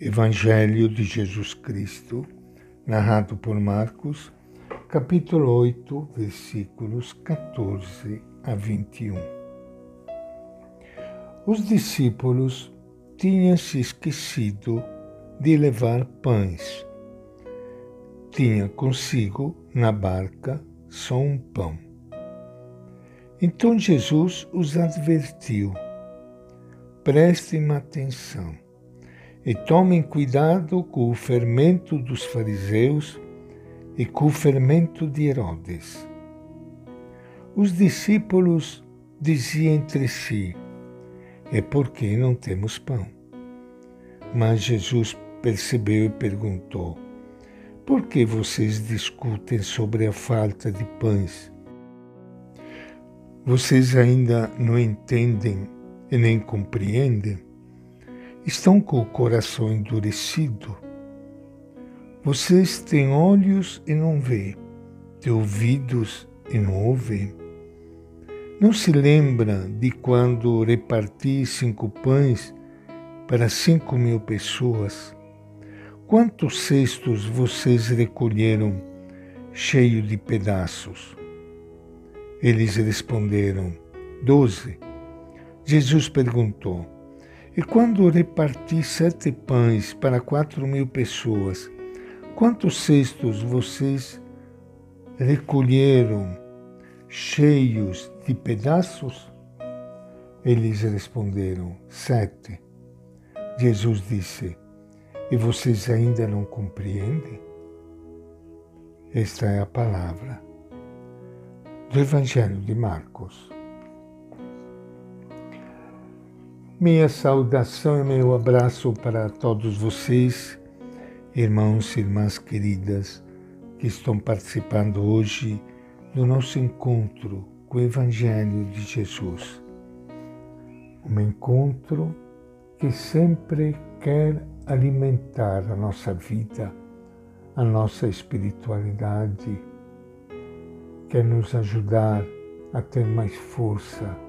Evangelho de Jesus Cristo, narrado por Marcos, capítulo 8, versículos 14 a 21. Os discípulos tinham se esquecido de levar pães. Tinha consigo na barca só um pão. Então Jesus os advertiu: prestem atenção e tomem cuidado com o fermento dos fariseus e com o fermento de Herodes. Os discípulos diziam entre si: É porque não temos pão. Mas Jesus percebeu e perguntou: Por que vocês discutem sobre a falta de pães? Vocês ainda não entendem e nem compreendem? Estão com o coração endurecido. Vocês têm olhos e não vê, têm ouvidos e não ouvem. Não se lembra de quando reparti cinco pães para cinco mil pessoas? Quantos cestos vocês recolheram cheio de pedaços? Eles responderam, doze. Jesus perguntou, e quando reparti sete pães para quatro mil pessoas, quantos cestos vocês recolheram cheios de pedaços? Eles responderam: Sete. Jesus disse: E vocês ainda não compreendem? Esta é a palavra do Evangelho de Marcos. Minha saudação e meu abraço para todos vocês, irmãos e irmãs queridas, que estão participando hoje do nosso encontro com o Evangelho de Jesus. Um encontro que sempre quer alimentar a nossa vida, a nossa espiritualidade, quer nos ajudar a ter mais força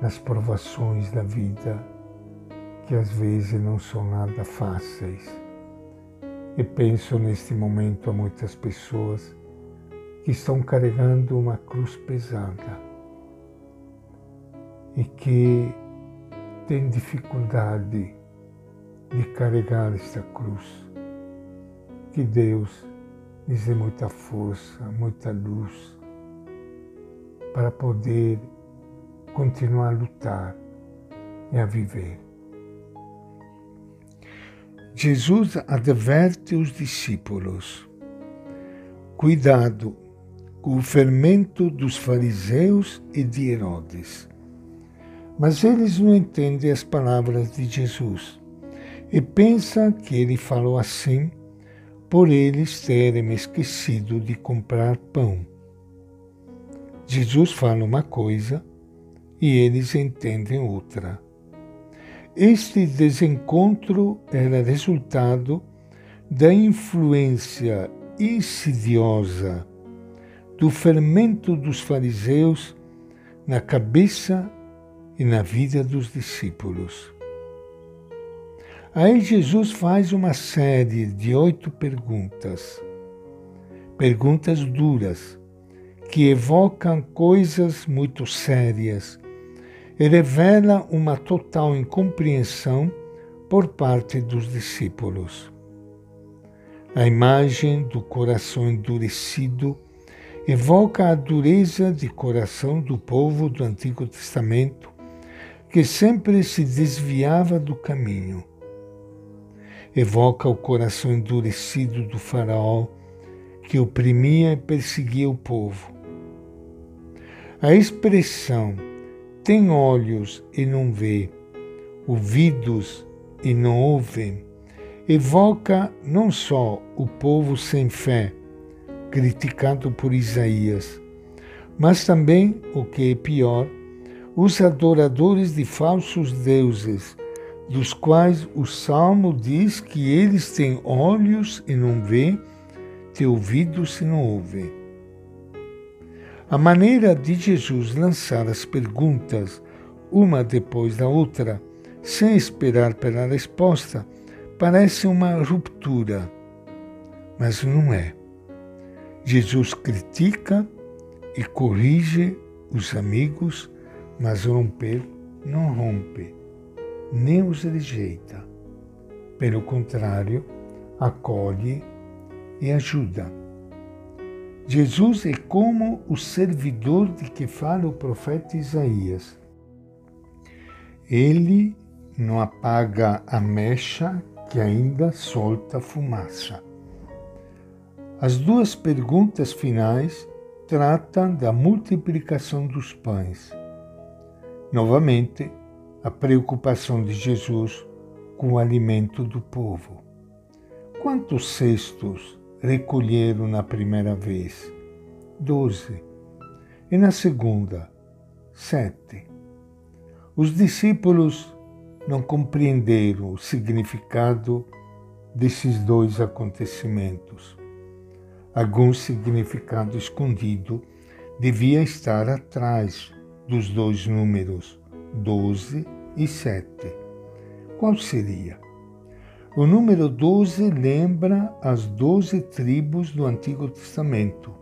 nas provações da vida, que às vezes não são nada fáceis. E penso neste momento a muitas pessoas que estão carregando uma cruz pesada e que têm dificuldade de carregar esta cruz. Que Deus lhes dê muita força, muita luz para poder continuar a lutar e a viver. Jesus adverte os discípulos: cuidado com o fermento dos fariseus e de Herodes. Mas eles não entendem as palavras de Jesus e pensam que ele falou assim por eles terem esquecido de comprar pão. Jesus fala uma coisa e eles entendem outra. Este desencontro era resultado da influência insidiosa do fermento dos fariseus na cabeça e na vida dos discípulos. Aí Jesus faz uma série de oito perguntas, perguntas duras, que evocam coisas muito sérias revela uma total incompreensão por parte dos discípulos. A imagem do coração endurecido evoca a dureza de coração do povo do Antigo Testamento, que sempre se desviava do caminho. Evoca o coração endurecido do Faraó, que oprimia e perseguia o povo. A expressão tem olhos e não vê, ouvidos e não ouvem, evoca não só o povo sem fé, criticado por Isaías, mas também, o que é pior, os adoradores de falsos deuses, dos quais o Salmo diz que eles têm olhos e não vê, têm ouvidos e não ouvem. A maneira de Jesus lançar as perguntas, uma depois da outra, sem esperar pela resposta, parece uma ruptura, mas não é. Jesus critica e corrige os amigos, mas romper não rompe, nem os rejeita. Pelo contrário, acolhe e ajuda. Jesus é como o servidor de que fala o profeta Isaías. Ele não apaga a mecha que ainda solta fumaça. As duas perguntas finais tratam da multiplicação dos pães. Novamente, a preocupação de Jesus com o alimento do povo. Quantos cestos recolheram na primeira vez? Doze. E na segunda? Sete. Os discípulos não compreenderam o significado desses dois acontecimentos. Algum significado escondido devia estar atrás dos dois números, 12 e 7. Qual seria? O número 12 lembra as doze tribos do Antigo Testamento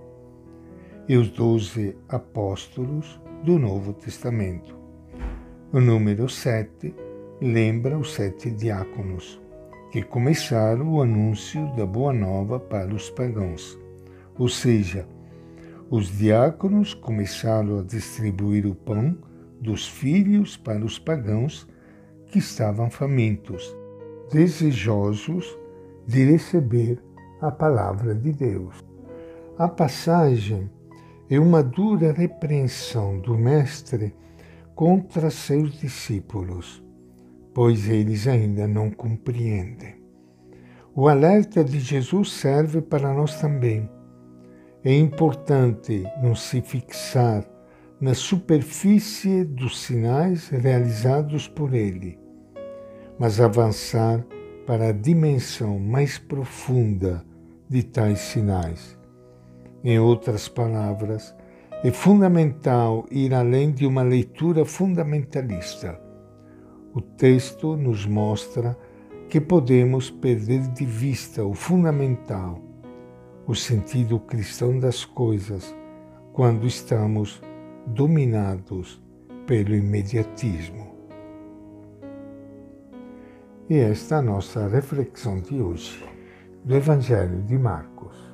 e os doze apóstolos do Novo Testamento. O número 7 lembra os sete diáconos, que começaram o anúncio da Boa Nova para os pagãos. Ou seja, os diáconos começaram a distribuir o pão dos filhos para os pagãos que estavam famintos, desejosos de receber a palavra de Deus. A passagem é uma dura repreensão do Mestre contra seus discípulos pois eles ainda não compreendem. O alerta de Jesus serve para nós também. É importante não se fixar na superfície dos sinais realizados por ele, mas avançar para a dimensão mais profunda de tais sinais. Em outras palavras, é fundamental ir além de uma leitura fundamentalista o texto nos mostra que podemos perder de vista o fundamental, o sentido cristão das coisas, quando estamos dominados pelo imediatismo. E esta é a nossa reflexão de hoje do Evangelho de Marcos.